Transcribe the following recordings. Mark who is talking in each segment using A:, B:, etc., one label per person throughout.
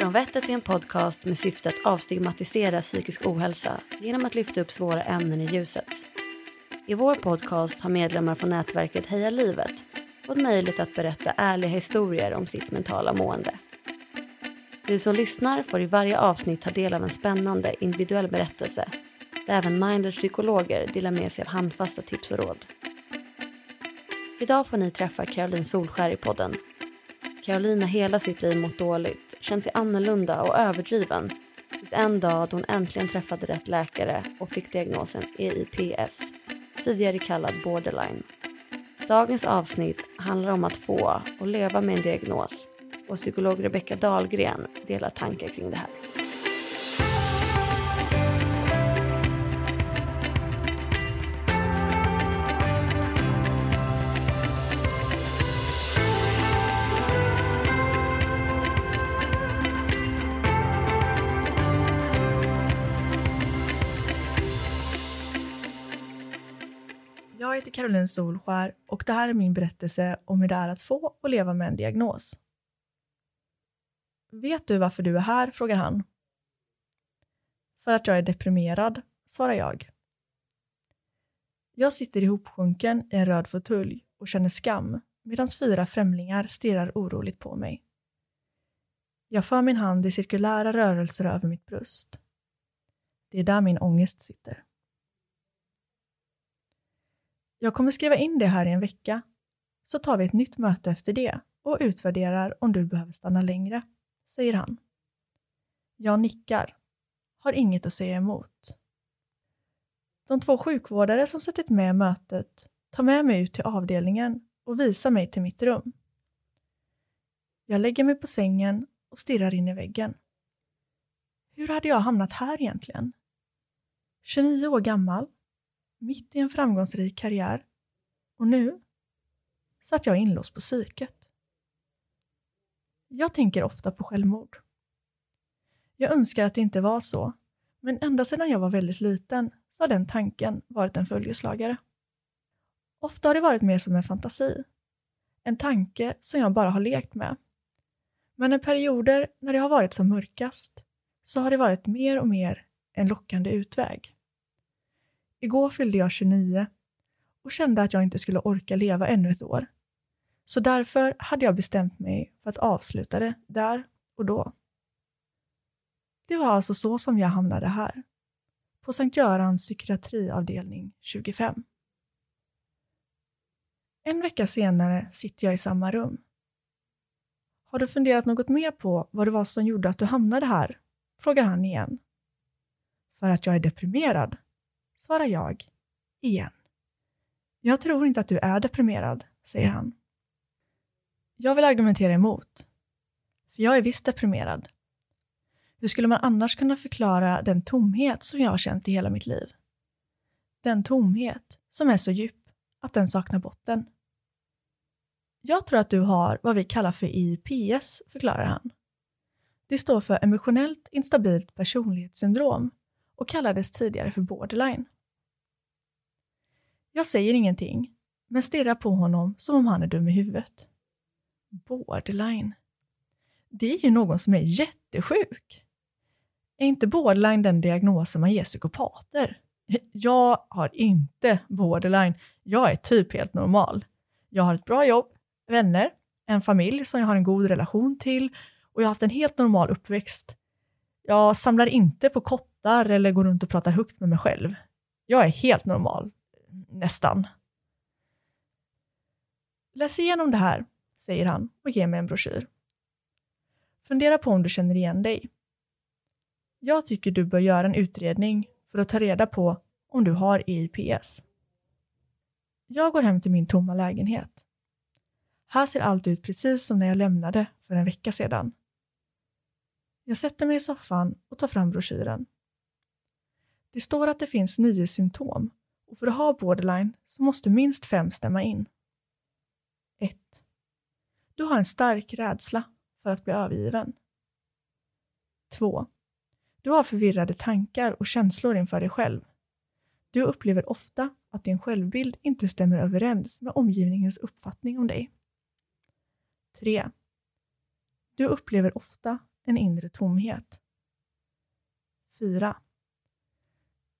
A: Från vettet är en podcast med syfte att avstigmatisera psykisk ohälsa genom att lyfta upp svåra ämnen i ljuset. I vår podcast har medlemmar från nätverket Heja livet fått möjlighet att berätta ärliga historier om sitt mentala mående. Du som lyssnar får i varje avsnitt ta del av en spännande individuell berättelse där även Minders psykologer delar med sig av handfasta tips och råd. Idag får ni träffa Caroline Solskär i podden. Caroline har hela sitt liv mått dåligt, känt sig annorlunda och överdriven tills en dag då hon äntligen träffade rätt läkare och fick diagnosen EIPS, tidigare kallad borderline. Dagens avsnitt handlar om att få och leva med en diagnos och psykolog Rebecka Dahlgren delar tankar kring det här.
B: Jag heter Caroline Solskär och det här är min berättelse om hur det är att få och leva med en diagnos. Vet du varför du är här? frågar han. För att jag är deprimerad, svarar jag. Jag sitter ihopsjunken i en röd fåtölj och känner skam medan fyra främlingar stirrar oroligt på mig. Jag för min hand i cirkulära rörelser över mitt bröst. Det är där min ångest sitter. Jag kommer skriva in det här i en vecka, så tar vi ett nytt möte efter det och utvärderar om du behöver stanna längre, säger han. Jag nickar, har inget att säga emot. De två sjukvårdare som suttit med i mötet tar med mig ut till avdelningen och visar mig till mitt rum. Jag lägger mig på sängen och stirrar in i väggen. Hur hade jag hamnat här egentligen? 29 år gammal, mitt i en framgångsrik karriär och nu satt jag inlåst på psyket. Jag tänker ofta på självmord. Jag önskar att det inte var så, men ända sedan jag var väldigt liten så har den tanken varit en följeslagare. Ofta har det varit mer som en fantasi, en tanke som jag bara har lekt med. Men i perioder när det har varit som mörkast så har det varit mer och mer en lockande utväg. Igår fyllde jag 29 och kände att jag inte skulle orka leva ännu ett år. Så därför hade jag bestämt mig för att avsluta det där och då. Det var alltså så som jag hamnade här, på Sankt Görans psykiatriavdelning 25. En vecka senare sitter jag i samma rum. Har du funderat något mer på vad det var som gjorde att du hamnade här? frågar han igen. För att jag är deprimerad, svarar jag, igen. Jag tror inte att du är deprimerad, säger han. Jag vill argumentera emot. För jag är visst deprimerad. Hur skulle man annars kunna förklara den tomhet som jag har känt i hela mitt liv? Den tomhet som är så djup att den saknar botten. Jag tror att du har vad vi kallar för IPS, förklarar han. Det står för emotionellt instabilt personlighetssyndrom och kallades tidigare för borderline. Jag säger ingenting, men stirrar på honom som om han är dum i huvudet. Borderline. Det är ju någon som är jättesjuk. Är inte borderline den diagnosen man ger psykopater? Jag har inte borderline. Jag är typ helt normal. Jag har ett bra jobb, vänner, en familj som jag har en god relation till och jag har haft en helt normal uppväxt. Jag samlar inte på skrattar eller går runt och pratar högt med mig själv. Jag är helt normal, nästan. Läs igenom det här, säger han och ger mig en broschyr. Fundera på om du känner igen dig. Jag tycker du bör göra en utredning för att ta reda på om du har EIPS. Jag går hem till min tomma lägenhet. Här ser allt ut precis som när jag lämnade för en vecka sedan. Jag sätter mig i soffan och tar fram broschyren. Det står att det finns nio symptom och för att ha borderline så måste minst fem stämma in. 1. Du har en stark rädsla för att bli övergiven. 2. Du har förvirrade tankar och känslor inför dig själv. Du upplever ofta att din självbild inte stämmer överens med omgivningens uppfattning om dig. 3. Du upplever ofta en inre tomhet. 4.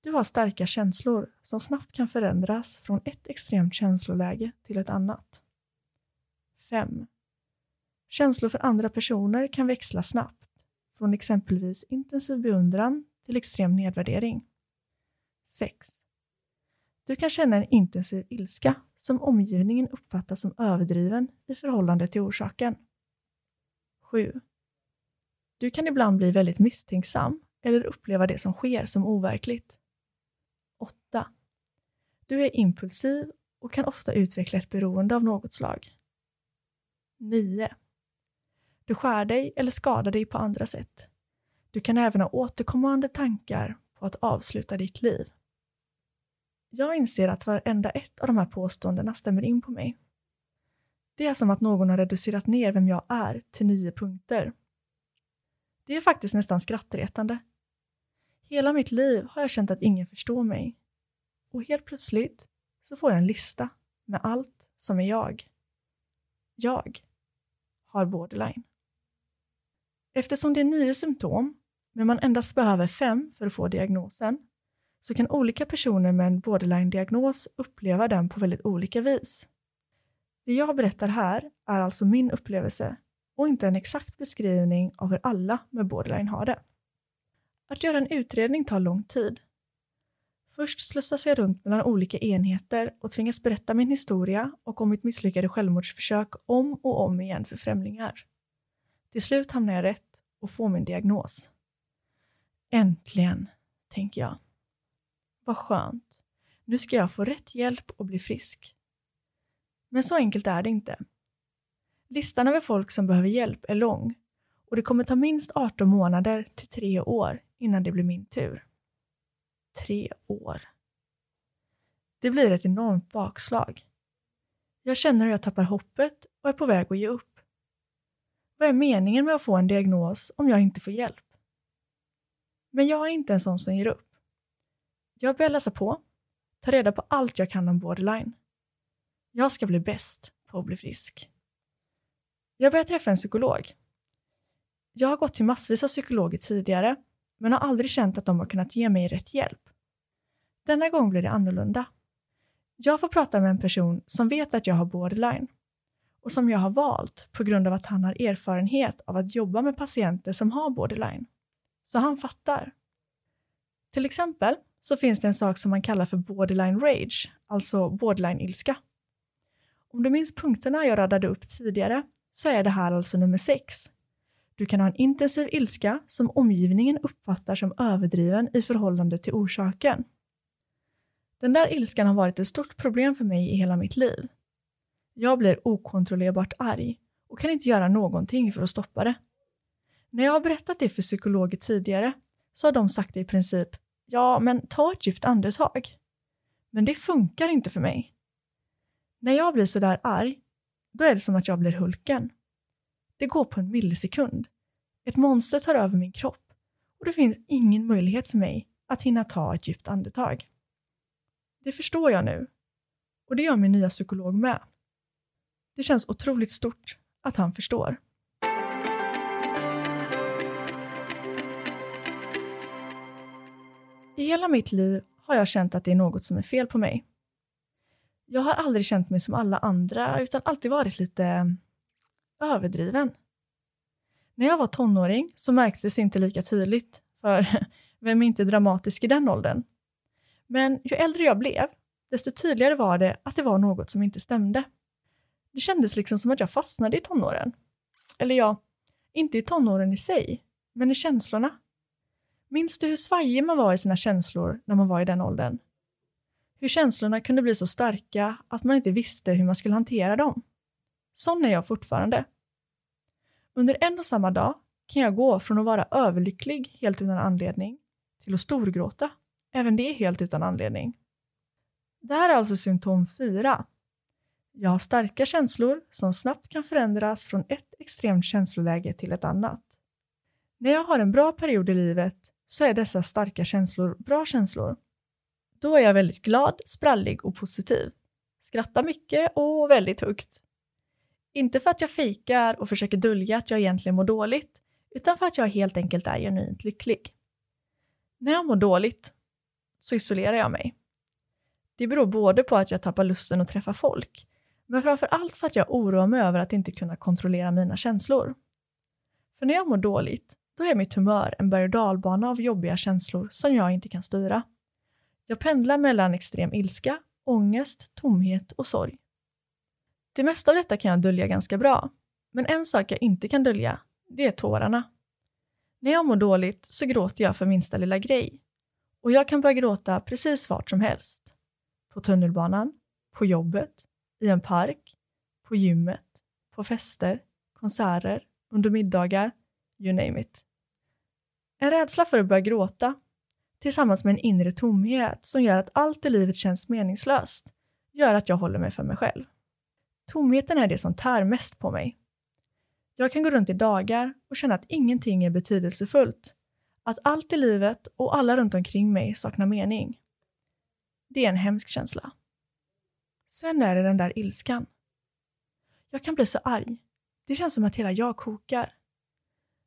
B: Du har starka känslor som snabbt kan förändras från ett extremt känsloläge till ett annat. 5. Känslor för andra personer kan växla snabbt, från exempelvis intensiv beundran till extrem nedvärdering. 6. Du kan känna en intensiv ilska som omgivningen uppfattar som överdriven i förhållande till orsaken. 7. Du kan ibland bli väldigt misstänksam eller uppleva det som sker som overkligt. 8. Du är impulsiv och kan ofta utveckla ett beroende av något slag. 9. Du skär dig eller skadar dig på andra sätt. Du kan även ha återkommande tankar på att avsluta ditt liv. Jag inser att varenda ett av de här påståendena stämmer in på mig. Det är som att någon har reducerat ner vem jag är till nio punkter. Det är faktiskt nästan skrattretande. Hela mitt liv har jag känt att ingen förstår mig. Och helt plötsligt så får jag en lista med allt som är jag. Jag har borderline. Eftersom det är nio symptom, men man endast behöver fem för att få diagnosen, så kan olika personer med en borderline-diagnos uppleva den på väldigt olika vis. Det jag berättar här är alltså min upplevelse och inte en exakt beskrivning av hur alla med borderline har det. Att göra en utredning tar lång tid. Först slussas jag runt mellan olika enheter och tvingas berätta min historia och om mitt misslyckade självmordsförsök om och om igen för främlingar. Till slut hamnar jag rätt och får min diagnos. Äntligen, tänker jag. Vad skönt. Nu ska jag få rätt hjälp och bli frisk. Men så enkelt är det inte. Listan över folk som behöver hjälp är lång och det kommer ta minst 18 månader till tre år innan det blir min tur. Tre år. Det blir ett enormt bakslag. Jag känner hur jag tappar hoppet och är på väg att ge upp. Vad är meningen med att få en diagnos om jag inte får hjälp? Men jag är inte en sån som ger upp. Jag börjar läsa på, ta reda på allt jag kan om borderline. Jag ska bli bäst på att bli frisk. Jag börjar träffa en psykolog. Jag har gått till massvis av psykologer tidigare, men har aldrig känt att de har kunnat ge mig rätt hjälp. Denna gång blir det annorlunda. Jag får prata med en person som vet att jag har borderline och som jag har valt på grund av att han har erfarenhet av att jobba med patienter som har borderline. Så han fattar. Till exempel så finns det en sak som man kallar för borderline rage, alltså borderline-ilska. Om du minns punkterna jag radade upp tidigare så är det här alltså nummer sex. Du kan ha en intensiv ilska som omgivningen uppfattar som överdriven i förhållande till orsaken. Den där ilskan har varit ett stort problem för mig i hela mitt liv. Jag blir okontrollerbart arg och kan inte göra någonting för att stoppa det. När jag har berättat det för psykologer tidigare så har de sagt det i princip Ja, men ta ett djupt andetag. Men det funkar inte för mig. När jag blir sådär arg, då är det som att jag blir Hulken. Det går på en millisekund. Ett monster tar över min kropp och det finns ingen möjlighet för mig att hinna ta ett djupt andetag. Det förstår jag nu. Och det gör min nya psykolog med. Det känns otroligt stort att han förstår. I hela mitt liv har jag känt att det är något som är fel på mig. Jag har aldrig känt mig som alla andra utan alltid varit lite överdriven. När jag var tonåring så märktes det inte lika tydligt, för vem är inte dramatisk i den åldern? Men ju äldre jag blev, desto tydligare var det att det var något som inte stämde. Det kändes liksom som att jag fastnade i tonåren. Eller ja, inte i tonåren i sig, men i känslorna. Minns du hur svajig man var i sina känslor när man var i den åldern? Hur känslorna kunde bli så starka att man inte visste hur man skulle hantera dem. Sån är jag fortfarande. Under en och samma dag kan jag gå från att vara överlycklig helt utan anledning till att storgråta, även det helt utan anledning. Det här är alltså symptom 4. Jag har starka känslor som snabbt kan förändras från ett extremt känsloläge till ett annat. När jag har en bra period i livet så är dessa starka känslor bra känslor. Då är jag väldigt glad, sprallig och positiv. Skrattar mycket och väldigt högt. Inte för att jag fejkar och försöker dölja att jag egentligen mår dåligt, utan för att jag helt enkelt är genuint lycklig. När jag mår dåligt så isolerar jag mig. Det beror både på att jag tappar lusten att träffa folk, men framför allt för att jag oroar mig över att inte kunna kontrollera mina känslor. För när jag mår dåligt, då är mitt humör en berg och dalbana av jobbiga känslor som jag inte kan styra. Jag pendlar mellan extrem ilska, ångest, tomhet och sorg. Det mesta av detta kan jag dölja ganska bra, men en sak jag inte kan dölja, det är tårarna. När jag mår dåligt så gråter jag för minsta lilla grej. Och jag kan börja gråta precis vart som helst. På tunnelbanan, på jobbet, i en park, på gymmet, på fester, konserter, under middagar, you name it. En rädsla för att börja gråta, tillsammans med en inre tomhet som gör att allt i livet känns meningslöst, gör att jag håller mig för mig själv. Tomheten är det som tär mest på mig. Jag kan gå runt i dagar och känna att ingenting är betydelsefullt, att allt i livet och alla runt omkring mig saknar mening. Det är en hemsk känsla. Sen är det den där ilskan. Jag kan bli så arg. Det känns som att hela jag kokar.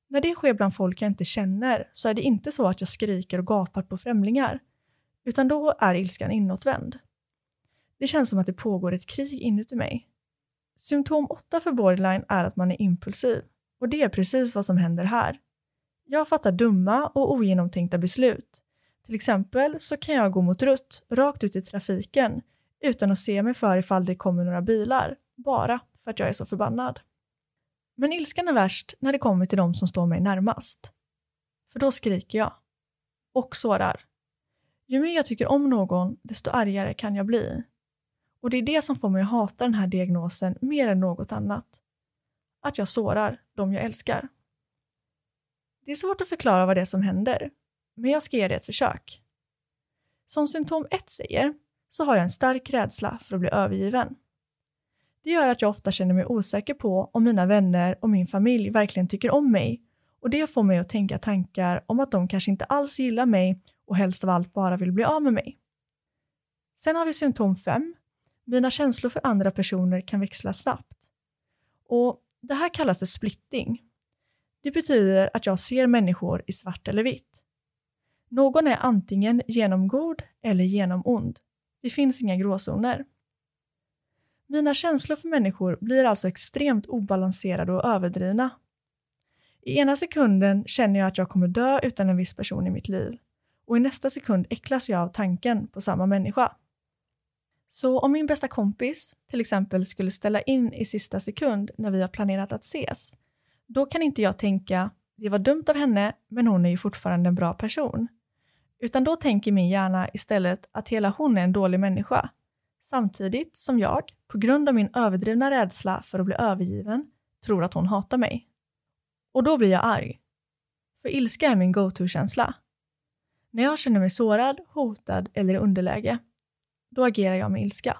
B: När det sker bland folk jag inte känner så är det inte så att jag skriker och gapar på främlingar, utan då är ilskan inåtvänd. Det känns som att det pågår ett krig inuti mig. Symptom 8 för borderline är att man är impulsiv och det är precis vad som händer här. Jag fattar dumma och ogenomtänkta beslut. Till exempel så kan jag gå mot rött rakt ut i trafiken utan att se mig för ifall det kommer några bilar, bara för att jag är så förbannad. Men ilskan är värst när det kommer till de som står mig närmast. För då skriker jag. Och sårar. Ju mer jag tycker om någon, desto argare kan jag bli. Och det är det som får mig att hata den här diagnosen mer än något annat. Att jag sårar de jag älskar. Det är svårt att förklara vad det är som händer, men jag ska ge det ett försök. Som symptom 1 säger, så har jag en stark rädsla för att bli övergiven. Det gör att jag ofta känner mig osäker på om mina vänner och min familj verkligen tycker om mig och det får mig att tänka tankar om att de kanske inte alls gillar mig och helst av allt bara vill bli av med mig. Sen har vi symptom 5. Mina känslor för andra personer kan växla snabbt. Och Det här kallas för splitting. Det betyder att jag ser människor i svart eller vitt. Någon är antingen genomgod eller genomond. Det finns inga gråzoner. Mina känslor för människor blir alltså extremt obalanserade och överdrivna. I ena sekunden känner jag att jag kommer dö utan en viss person i mitt liv och i nästa sekund äcklas jag av tanken på samma människa. Så om min bästa kompis till exempel skulle ställa in i sista sekund när vi har planerat att ses, då kan inte jag tänka det var dumt av henne, men hon är ju fortfarande en bra person. Utan då tänker min hjärna istället att hela hon är en dålig människa samtidigt som jag, på grund av min överdrivna rädsla för att bli övergiven, tror att hon hatar mig. Och då blir jag arg. För ilska är min go-to-känsla. När jag känner mig sårad, hotad eller i underläge, då agerar jag med ilska.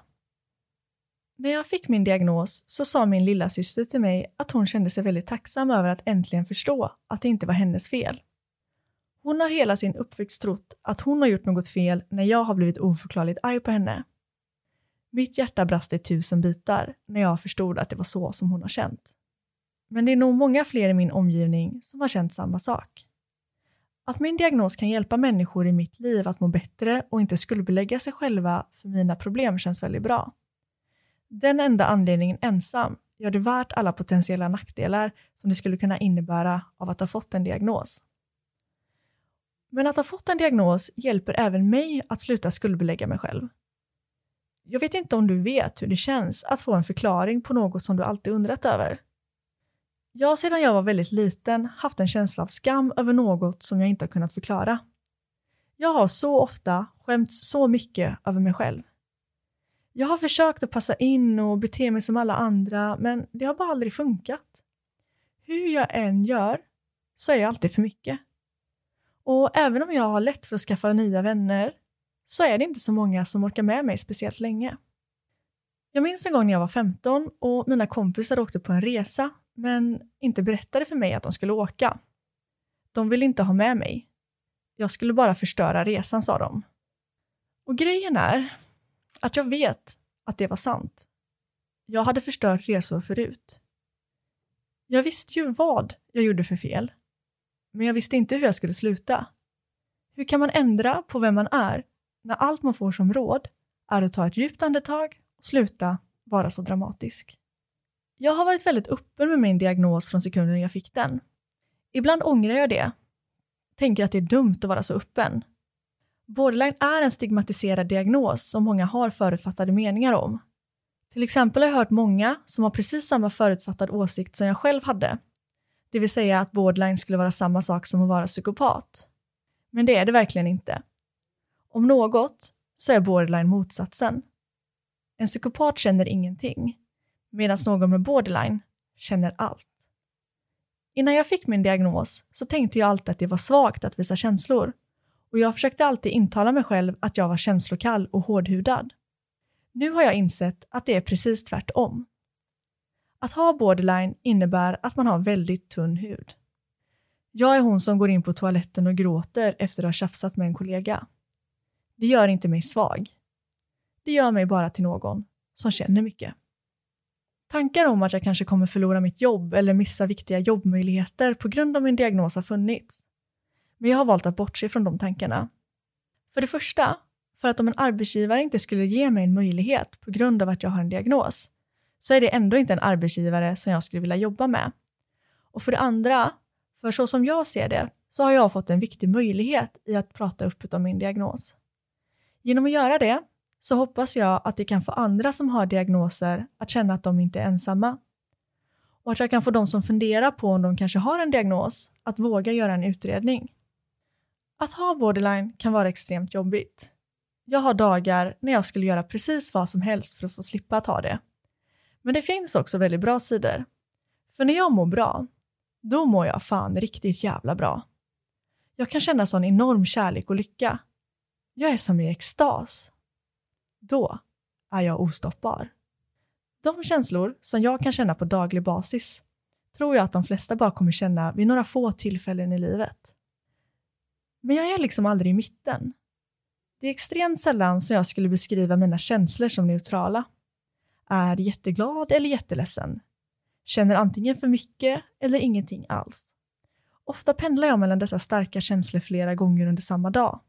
B: När jag fick min diagnos så sa min lilla syster till mig att hon kände sig väldigt tacksam över att äntligen förstå att det inte var hennes fel. Hon har hela sin uppväxt trott att hon har gjort något fel när jag har blivit oförklarligt arg på henne. Mitt hjärta brast i tusen bitar när jag förstod att det var så som hon har känt. Men det är nog många fler i min omgivning som har känt samma sak. Att min diagnos kan hjälpa människor i mitt liv att må bättre och inte skuldbelägga sig själva för mina problem känns väldigt bra. Den enda anledningen ensam gör det värt alla potentiella nackdelar som det skulle kunna innebära av att ha fått en diagnos. Men att ha fått en diagnos hjälper även mig att sluta skuldbelägga mig själv. Jag vet inte om du vet hur det känns att få en förklaring på något som du alltid undrat över. Jag har sedan jag var väldigt liten haft en känsla av skam över något som jag inte har kunnat förklara. Jag har så ofta skämts så mycket över mig själv. Jag har försökt att passa in och bete mig som alla andra, men det har bara aldrig funkat. Hur jag än gör så är jag alltid för mycket. Och även om jag har lätt för att skaffa nya vänner så är det inte så många som orkar med mig speciellt länge. Jag minns en gång när jag var 15 och mina kompisar åkte på en resa men inte berättade för mig att de skulle åka. De ville inte ha med mig. Jag skulle bara förstöra resan, sa de. Och grejen är att jag vet att det var sant. Jag hade förstört resor förut. Jag visste ju vad jag gjorde för fel men jag visste inte hur jag skulle sluta. Hur kan man ändra på vem man är när allt man får som råd är att ta ett djupt andetag sluta vara så dramatisk? Jag har varit väldigt öppen med min diagnos från sekunden jag fick den. Ibland ångrar jag det. Tänker att det är dumt att vara så öppen. Borderline är en stigmatiserad diagnos som många har förutfattade meningar om. Till exempel har jag hört många som har precis samma förutfattad åsikt som jag själv hade. Det vill säga att borderline skulle vara samma sak som att vara psykopat. Men det är det verkligen inte. Om något så är borderline motsatsen. En psykopat känner ingenting, medan någon med borderline känner allt. Innan jag fick min diagnos så tänkte jag alltid att det var svagt att visa känslor och jag försökte alltid intala mig själv att jag var känslokall och hårdhudad. Nu har jag insett att det är precis tvärtom. Att ha borderline innebär att man har väldigt tunn hud. Jag är hon som går in på toaletten och gråter efter att ha tjafsat med en kollega. Det gör inte mig svag. Det gör mig bara till någon som känner mycket. Tankar om att jag kanske kommer förlora mitt jobb eller missa viktiga jobbmöjligheter på grund av min diagnos har funnits. Men jag har valt att bortse från de tankarna. För det första, för att om en arbetsgivare inte skulle ge mig en möjlighet på grund av att jag har en diagnos, så är det ändå inte en arbetsgivare som jag skulle vilja jobba med. Och för det andra, för så som jag ser det, så har jag fått en viktig möjlighet i att prata öppet om min diagnos. Genom att göra det så hoppas jag att det kan få andra som har diagnoser att känna att de inte är ensamma. Och att jag kan få de som funderar på om de kanske har en diagnos att våga göra en utredning. Att ha borderline kan vara extremt jobbigt. Jag har dagar när jag skulle göra precis vad som helst för att få slippa att ha det. Men det finns också väldigt bra sidor. För när jag mår bra, då mår jag fan riktigt jävla bra. Jag kan känna sån enorm kärlek och lycka. Jag är som i extas. Då är jag ostoppbar. De känslor som jag kan känna på daglig basis tror jag att de flesta bara kommer känna vid några få tillfällen i livet. Men jag är liksom aldrig i mitten. Det är extremt sällan som jag skulle beskriva mina känslor som neutrala. Är jätteglad eller jätteledsen. Känner antingen för mycket eller ingenting alls. Ofta pendlar jag mellan dessa starka känslor flera gånger under samma dag.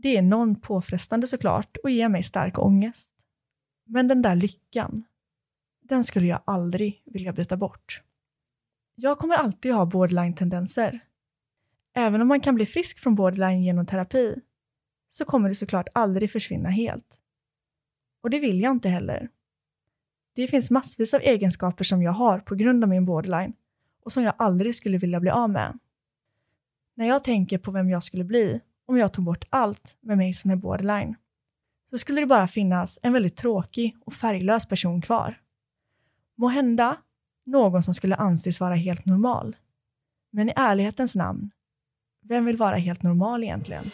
B: Det är någon påfrestande såklart och ger mig stark ångest. Men den där lyckan, den skulle jag aldrig vilja byta bort. Jag kommer alltid ha borderline-tendenser. Även om man kan bli frisk från borderline genom terapi så kommer det såklart aldrig försvinna helt. Och det vill jag inte heller. Det finns massvis av egenskaper som jag har på grund av min borderline och som jag aldrig skulle vilja bli av med. När jag tänker på vem jag skulle bli om jag tog bort allt med mig som är borderline, så skulle det bara finnas en väldigt tråkig och färglös person kvar. Må hända någon som skulle anses vara helt normal. Men i ärlighetens namn, vem vill vara helt normal egentligen?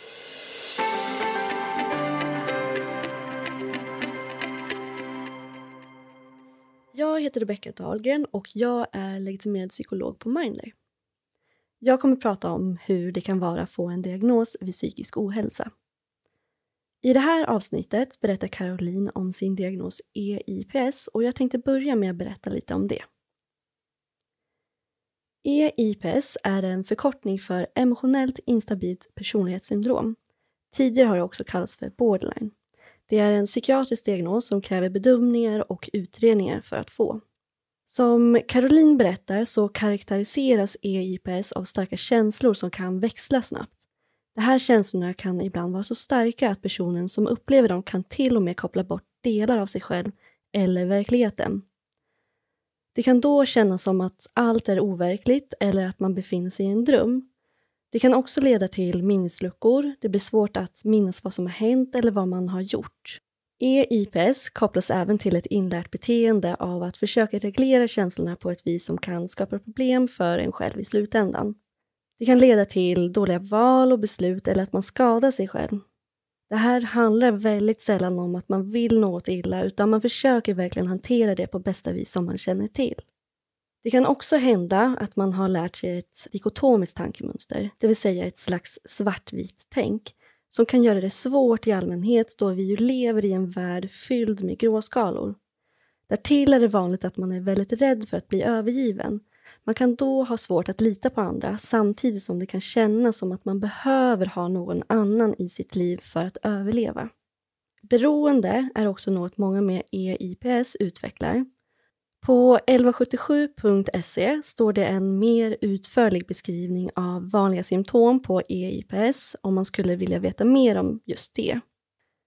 C: Jag heter Rebecka Dahlgren och jag är legitimerad psykolog på Mindler. Jag kommer prata om hur det kan vara att få en diagnos vid psykisk ohälsa. I det här avsnittet berättar Caroline om sin diagnos EIPS och jag tänkte börja med att berätta lite om det. EIPS är en förkortning för emotionellt instabilt personlighetssyndrom. Tidigare har det också kallats för borderline. Det är en psykiatrisk diagnos som kräver bedömningar och utredningar för att få. Som Caroline berättar så karaktäriseras EIPS av starka känslor som kan växla snabbt. De här känslorna kan ibland vara så starka att personen som upplever dem kan till och med koppla bort delar av sig själv eller verkligheten. Det kan då kännas som att allt är overkligt eller att man befinner sig i en dröm. Det kan också leda till minnesluckor, det blir svårt att minnas vad som har hänt eller vad man har gjort. EIPS kopplas även till ett inlärt beteende av att försöka reglera känslorna på ett vis som kan skapa problem för en själv i slutändan. Det kan leda till dåliga val och beslut eller att man skadar sig själv. Det här handlar väldigt sällan om att man vill något illa utan man försöker verkligen hantera det på bästa vis som man känner till. Det kan också hända att man har lärt sig ett dikotomiskt tankemönster, det vill säga ett slags svartvitt tänk som kan göra det svårt i allmänhet då vi ju lever i en värld fylld med gråskalor. Därtill är det vanligt att man är väldigt rädd för att bli övergiven. Man kan då ha svårt att lita på andra samtidigt som det kan kännas som att man behöver ha någon annan i sitt liv för att överleva. Beroende är också något många med EIPS utvecklar. På 1177.se står det en mer utförlig beskrivning av vanliga symptom på EIPS om man skulle vilja veta mer om just det.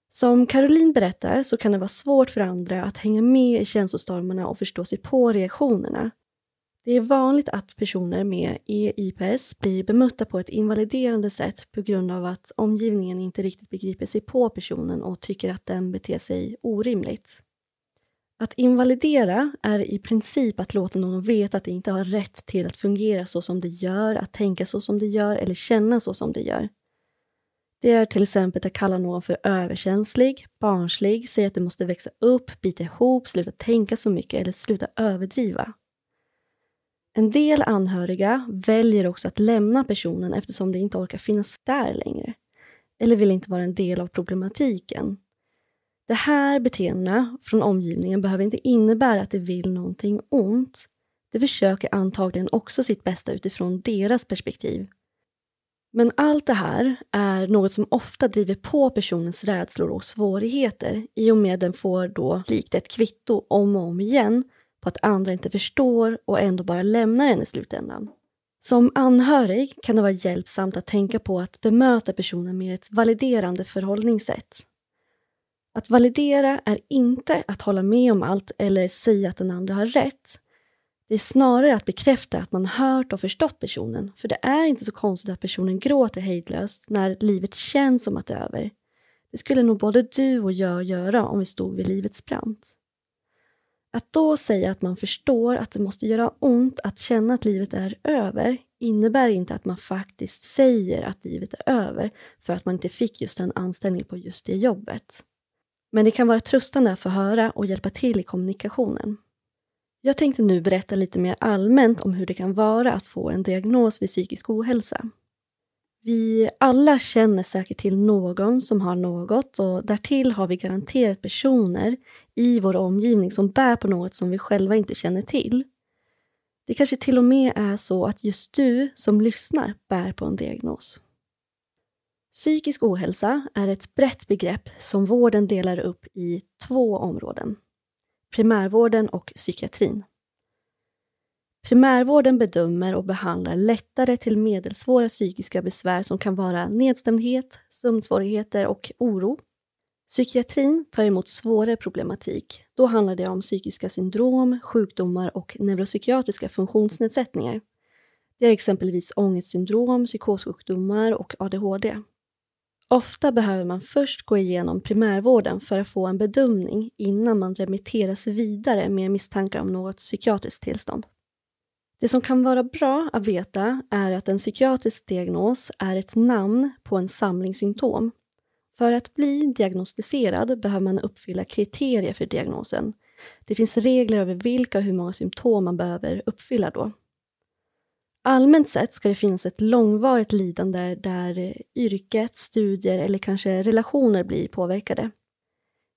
C: Som Caroline berättar så kan det vara svårt för andra att hänga med i känslostormarna och förstå sig på reaktionerna. Det är vanligt att personer med EIPS blir bemötta på ett invaliderande sätt på grund av att omgivningen inte riktigt begriper sig på personen och tycker att den beter sig orimligt. Att invalidera är i princip att låta någon veta att det inte har rätt till att fungera så som det gör, att tänka så som det gör eller känna så som det gör. Det är till exempel att kalla någon för överkänslig, barnslig, säga att det måste växa upp, bita ihop, sluta tänka så mycket eller sluta överdriva. En del anhöriga väljer också att lämna personen eftersom de inte orkar finnas där längre. Eller vill inte vara en del av problematiken. Det här beteendena från omgivningen behöver inte innebära att de vill någonting ont. De försöker antagligen också sitt bästa utifrån deras perspektiv. Men allt det här är något som ofta driver på personens rädslor och svårigheter i och med att den får då likt ett kvitto om och om igen på att andra inte förstår och ändå bara lämnar en i slutändan. Som anhörig kan det vara hjälpsamt att tänka på att bemöta personen med ett validerande förhållningssätt. Att validera är inte att hålla med om allt eller säga att den andra har rätt. Det är snarare att bekräfta att man hört och förstått personen, för det är inte så konstigt att personen gråter hejdlöst när livet känns som att det är över. Det skulle nog både du och jag göra om vi stod vid livets brant. Att då säga att man förstår att det måste göra ont att känna att livet är över innebär inte att man faktiskt säger att livet är över för att man inte fick just en anställning på just det jobbet. Men det kan vara tröstande att få höra och hjälpa till i kommunikationen. Jag tänkte nu berätta lite mer allmänt om hur det kan vara att få en diagnos vid psykisk ohälsa. Vi alla känner säkert till någon som har något och därtill har vi garanterat personer i vår omgivning som bär på något som vi själva inte känner till. Det kanske till och med är så att just du som lyssnar bär på en diagnos. Psykisk ohälsa är ett brett begrepp som vården delar upp i två områden. Primärvården och psykiatrin. Primärvården bedömer och behandlar lättare till medelsvåra psykiska besvär som kan vara nedstämdhet, sömnsvårigheter och oro. Psykiatrin tar emot svårare problematik. Då handlar det om psykiska syndrom, sjukdomar och neuropsykiatriska funktionsnedsättningar. Det är exempelvis ångestsyndrom, psykossjukdomar och ADHD. Ofta behöver man först gå igenom primärvården för att få en bedömning innan man remitteras vidare med misstankar om något psykiatriskt tillstånd. Det som kan vara bra att veta är att en psykiatrisk diagnos är ett namn på en samling symptom. För att bli diagnostiserad behöver man uppfylla kriterier för diagnosen. Det finns regler över vilka och hur många symptom man behöver uppfylla då. Allmänt sett ska det finnas ett långvarigt lidande där eh, yrket, studier eller kanske relationer blir påverkade.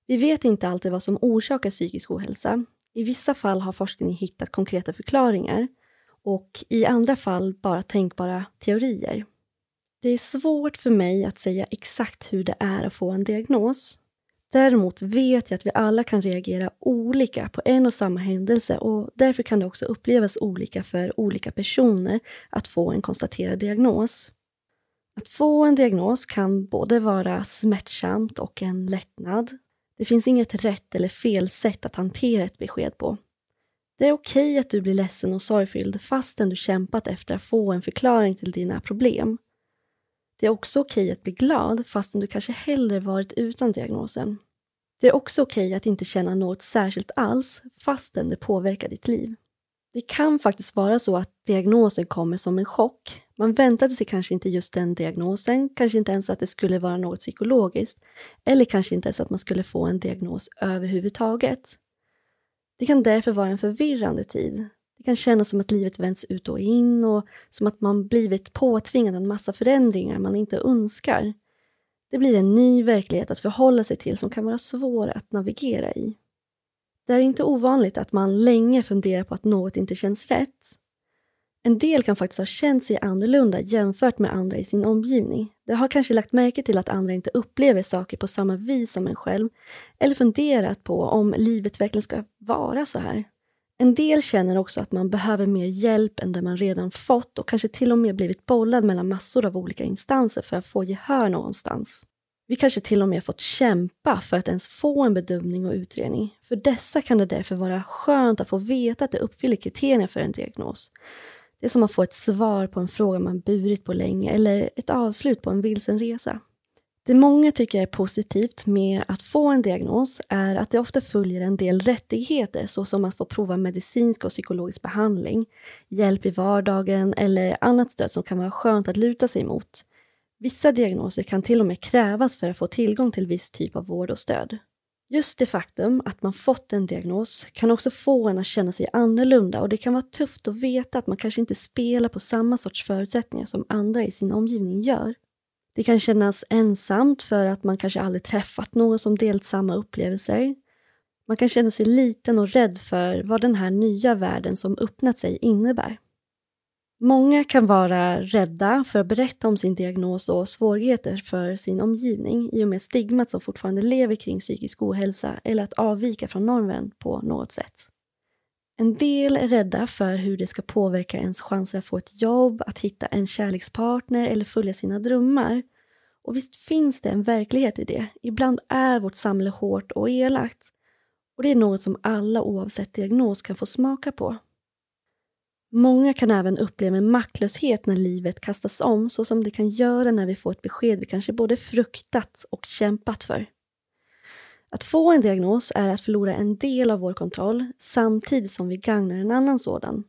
C: Vi vet inte alltid vad som orsakar psykisk ohälsa. I vissa fall har forskningen hittat konkreta förklaringar och i andra fall bara tänkbara teorier. Det är svårt för mig att säga exakt hur det är att få en diagnos. Däremot vet jag att vi alla kan reagera olika på en och samma händelse och därför kan det också upplevas olika för olika personer att få en konstaterad diagnos. Att få en diagnos kan både vara smärtsamt och en lättnad. Det finns inget rätt eller fel sätt att hantera ett besked på. Det är okej att du blir ledsen och sorgfylld fastän du kämpat efter att få en förklaring till dina problem. Det är också okej att bli glad fastän du kanske hellre varit utan diagnosen. Det är också okej att inte känna något särskilt alls fastän det påverkar ditt liv. Det kan faktiskt vara så att diagnosen kommer som en chock. Man väntade sig kanske inte just den diagnosen, kanske inte ens att det skulle vara något psykologiskt, eller kanske inte ens att man skulle få en diagnos överhuvudtaget. Det kan därför vara en förvirrande tid. Det kan kännas som att livet vänds ut och in och som att man blivit påtvingad en massa förändringar man inte önskar. Det blir en ny verklighet att förhålla sig till som kan vara svår att navigera i. Det är inte ovanligt att man länge funderar på att något inte känns rätt. En del kan faktiskt ha känt sig annorlunda jämfört med andra i sin omgivning. De har kanske lagt märke till att andra inte upplever saker på samma vis som en själv, eller funderat på om livet verkligen ska vara så här. En del känner också att man behöver mer hjälp än det man redan fått och kanske till och med blivit bollad mellan massor av olika instanser för att få gehör någonstans. Vi kanske till och med fått kämpa för att ens få en bedömning och utredning. För dessa kan det därför vara skönt att få veta att det uppfyller kriterierna för en diagnos. Det är som att få ett svar på en fråga man burit på länge eller ett avslut på en vilsen resa. Det många tycker är positivt med att få en diagnos är att det ofta följer en del rättigheter såsom att få prova medicinsk och psykologisk behandling, hjälp i vardagen eller annat stöd som kan vara skönt att luta sig mot. Vissa diagnoser kan till och med krävas för att få tillgång till viss typ av vård och stöd. Just det faktum att man fått en diagnos kan också få en att känna sig annorlunda och det kan vara tufft att veta att man kanske inte spelar på samma sorts förutsättningar som andra i sin omgivning gör. Det kan kännas ensamt för att man kanske aldrig träffat någon som delat samma upplevelser. Man kan känna sig liten och rädd för vad den här nya världen som öppnat sig innebär. Många kan vara rädda för att berätta om sin diagnos och svårigheter för sin omgivning i och med stigmat som fortfarande lever kring psykisk ohälsa eller att avvika från normen på något sätt. En del är rädda för hur det ska påverka ens chanser att få ett jobb, att hitta en kärlekspartner eller följa sina drömmar. Och visst finns det en verklighet i det. Ibland är vårt samhälle hårt och elakt. Och det är något som alla oavsett diagnos kan få smaka på. Många kan även uppleva en maktlöshet när livet kastas om så som det kan göra när vi får ett besked vi kanske både fruktat och kämpat för. Att få en diagnos är att förlora en del av vår kontroll samtidigt som vi gagnar en annan sådan.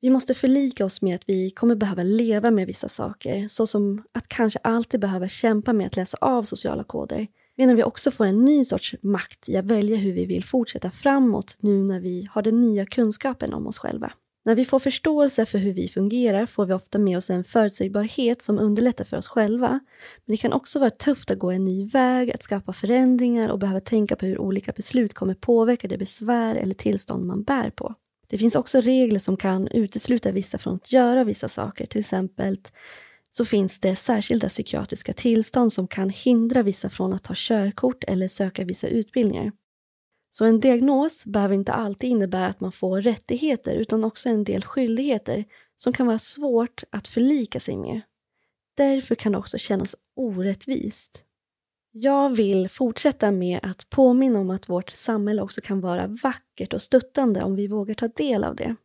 C: Vi måste förlika oss med att vi kommer behöva leva med vissa saker, såsom att kanske alltid behöva kämpa med att läsa av sociala koder, medan vi också får en ny sorts makt i att välja hur vi vill fortsätta framåt nu när vi har den nya kunskapen om oss själva. När vi får förståelse för hur vi fungerar får vi ofta med oss en förutsägbarhet som underlättar för oss själva. Men det kan också vara tufft att gå en ny väg, att skapa förändringar och behöva tänka på hur olika beslut kommer påverka det besvär eller tillstånd man bär på. Det finns också regler som kan utesluta vissa från att göra vissa saker. Till exempel så finns det särskilda psykiatriska tillstånd som kan hindra vissa från att ta körkort eller söka vissa utbildningar. Så en diagnos behöver inte alltid innebära att man får rättigheter utan också en del skyldigheter som kan vara svårt att förlika sig med. Därför kan det också kännas orättvist. Jag vill fortsätta med att påminna om att vårt samhälle också kan vara vackert och stöttande om vi vågar ta del av det.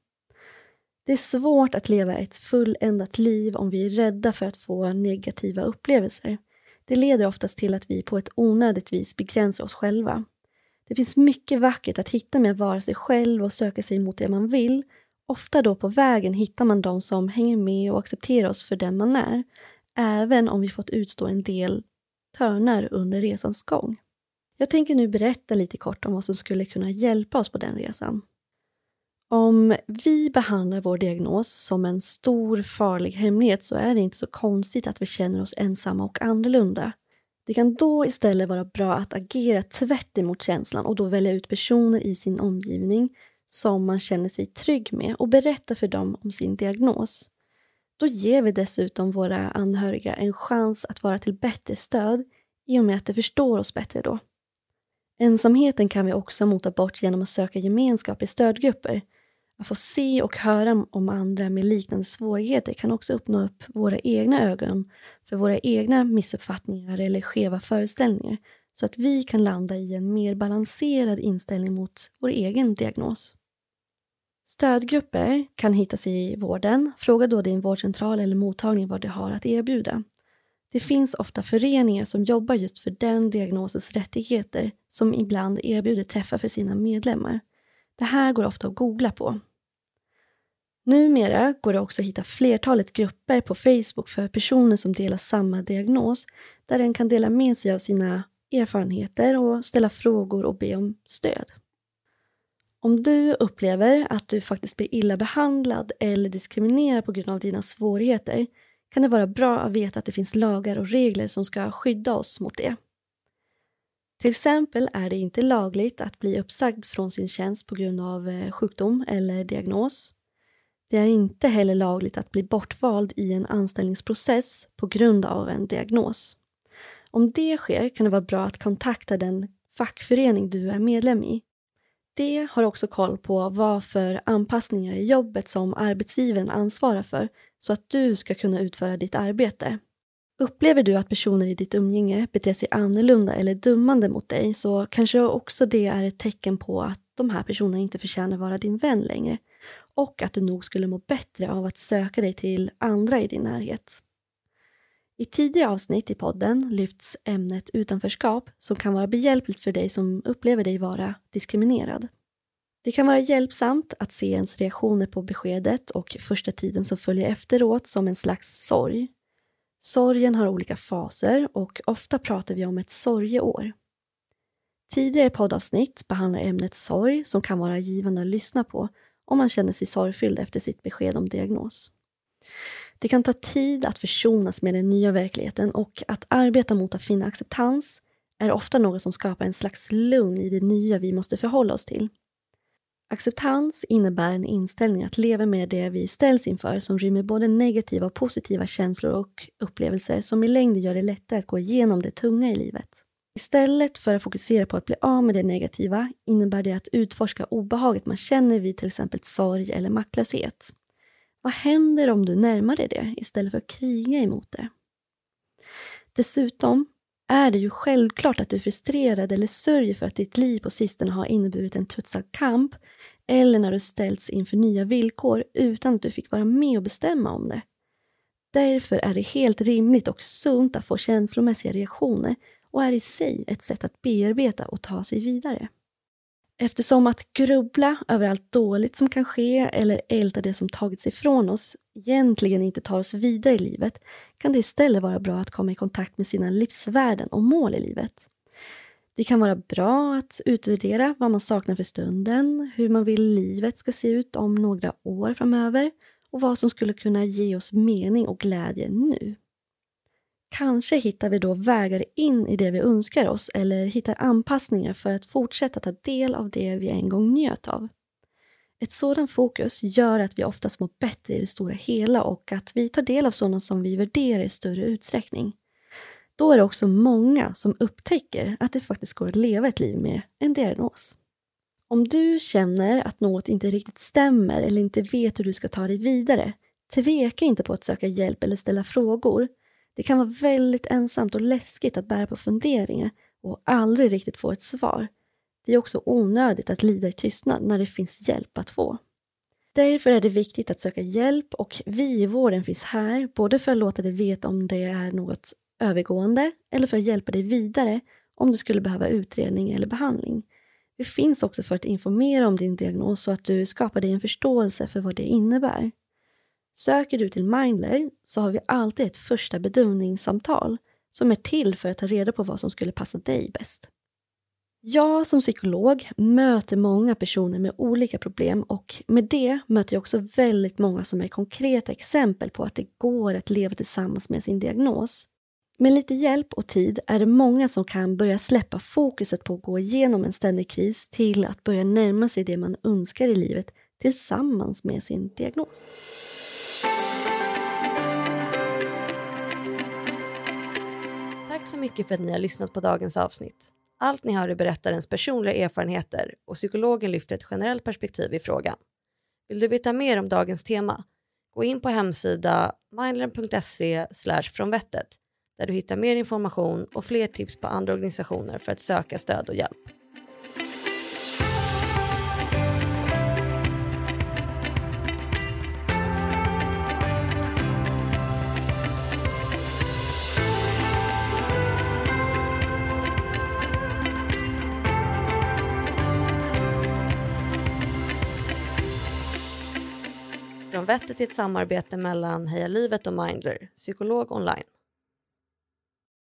C: Det är svårt att leva ett fulländat liv om vi är rädda för att få negativa upplevelser. Det leder oftast till att vi på ett onödigt vis begränsar oss själva. Det finns mycket vackert att hitta med att vara sig själv och söka sig mot det man vill. Ofta då på vägen hittar man de som hänger med och accepterar oss för den man är, även om vi fått utstå en del törnar under resans gång. Jag tänker nu berätta lite kort om vad som skulle kunna hjälpa oss på den resan. Om vi behandlar vår diagnos som en stor farlig hemlighet så är det inte så konstigt att vi känner oss ensamma och annorlunda. Det kan då istället vara bra att agera tvärt emot känslan och då välja ut personer i sin omgivning som man känner sig trygg med och berätta för dem om sin diagnos. Då ger vi dessutom våra anhöriga en chans att vara till bättre stöd i och med att de förstår oss bättre då. Ensamheten kan vi också mota bort genom att söka gemenskap i stödgrupper att få se och höra om andra med liknande svårigheter kan också öppna upp våra egna ögon för våra egna missuppfattningar eller skeva föreställningar så att vi kan landa i en mer balanserad inställning mot vår egen diagnos. Stödgrupper kan hittas i vården. Fråga då din vårdcentral eller mottagning vad de har att erbjuda. Det finns ofta föreningar som jobbar just för den diagnosens rättigheter som ibland erbjuder träffar för sina medlemmar. Det här går ofta att googla på. Numera går det också att hitta flertalet grupper på Facebook för personer som delar samma diagnos, där en kan dela med sig av sina erfarenheter och ställa frågor och be om stöd. Om du upplever att du faktiskt blir illa behandlad eller diskriminerad på grund av dina svårigheter kan det vara bra att veta att det finns lagar och regler som ska skydda oss mot det. Till exempel är det inte lagligt att bli uppsagd från sin tjänst på grund av eh, sjukdom eller diagnos. Det är inte heller lagligt att bli bortvald i en anställningsprocess på grund av en diagnos. Om det sker kan det vara bra att kontakta den fackförening du är medlem i. Det har också koll på vad för anpassningar i jobbet som arbetsgivaren ansvarar för så att du ska kunna utföra ditt arbete. Upplever du att personer i ditt umgänge beter sig annorlunda eller dummande mot dig så kanske också det är ett tecken på att de här personerna inte förtjänar vara din vän längre och att du nog skulle må bättre av att söka dig till andra i din närhet. I tidigare avsnitt i podden lyfts ämnet utanförskap som kan vara behjälpligt för dig som upplever dig vara diskriminerad. Det kan vara hjälpsamt att se ens reaktioner på beskedet och första tiden som följer efteråt som en slags sorg. Sorgen har olika faser och ofta pratar vi om ett sorgeår. Tidigare poddavsnitt behandlar ämnet sorg som kan vara givande att lyssna på om man känner sig sorgfylld efter sitt besked om diagnos. Det kan ta tid att försonas med den nya verkligheten och att arbeta mot att finna acceptans är ofta något som skapar en slags lugn i det nya vi måste förhålla oss till. Acceptans innebär en inställning att leva med det vi ställs inför som rymmer både negativa och positiva känslor och upplevelser som i längden gör det lättare att gå igenom det tunga i livet. Istället för att fokusera på att bli av med det negativa innebär det att utforska obehaget man känner vid till exempel sorg eller maktlöshet. Vad händer om du närmar dig det istället för att kriga emot det? Dessutom är det ju självklart att du är frustrerad eller sörjer för att ditt liv på sistone har inneburit en trotsad kamp eller när du ställts inför nya villkor utan att du fick vara med och bestämma om det. Därför är det helt rimligt och sunt att få känslomässiga reaktioner och är i sig ett sätt att bearbeta och ta sig vidare. Eftersom att grubbla över allt dåligt som kan ske eller älta det som tagits ifrån oss egentligen inte tar oss vidare i livet kan det istället vara bra att komma i kontakt med sina livsvärden och mål i livet. Det kan vara bra att utvärdera vad man saknar för stunden, hur man vill livet ska se ut om några år framöver och vad som skulle kunna ge oss mening och glädje nu. Kanske hittar vi då vägar in i det vi önskar oss eller hittar anpassningar för att fortsätta ta del av det vi en gång njöt av. Ett sådant fokus gör att vi oftast mår bättre i det stora hela och att vi tar del av sådant som vi värderar i större utsträckning. Då är det också många som upptäcker att det faktiskt går att leva ett liv med en diagnos. Om du känner att något inte riktigt stämmer eller inte vet hur du ska ta dig vidare, tveka inte på att söka hjälp eller ställa frågor det kan vara väldigt ensamt och läskigt att bära på funderingar och aldrig riktigt få ett svar. Det är också onödigt att lida i tystnad när det finns hjälp att få. Därför är det viktigt att söka hjälp och vi i vården finns här både för att låta dig veta om det är något övergående eller för att hjälpa dig vidare om du skulle behöva utredning eller behandling. Vi finns också för att informera om din diagnos så att du skapar dig en förståelse för vad det innebär. Söker du till Mindler så har vi alltid ett första bedömningssamtal som är till för att ta reda på vad som skulle passa dig bäst. Jag som psykolog möter många personer med olika problem och med det möter jag också väldigt många som är konkreta exempel på att det går att leva tillsammans med sin diagnos. Med lite hjälp och tid är det många som kan börja släppa fokuset på att gå igenom en ständig kris till att börja närma sig det man önskar i livet tillsammans med sin diagnos.
A: Tack så mycket för att ni har lyssnat på dagens avsnitt. Allt ni hör är berättarens personliga erfarenheter och psykologen lyfter ett generellt perspektiv i frågan. Vill du veta mer om dagens tema? Gå in på hemsida mindlen.se frånvettet där du hittar mer information och fler tips på andra organisationer för att söka stöd och hjälp. Om vettet i ett samarbete mellan Heja Livet och Mindler, psykolog online.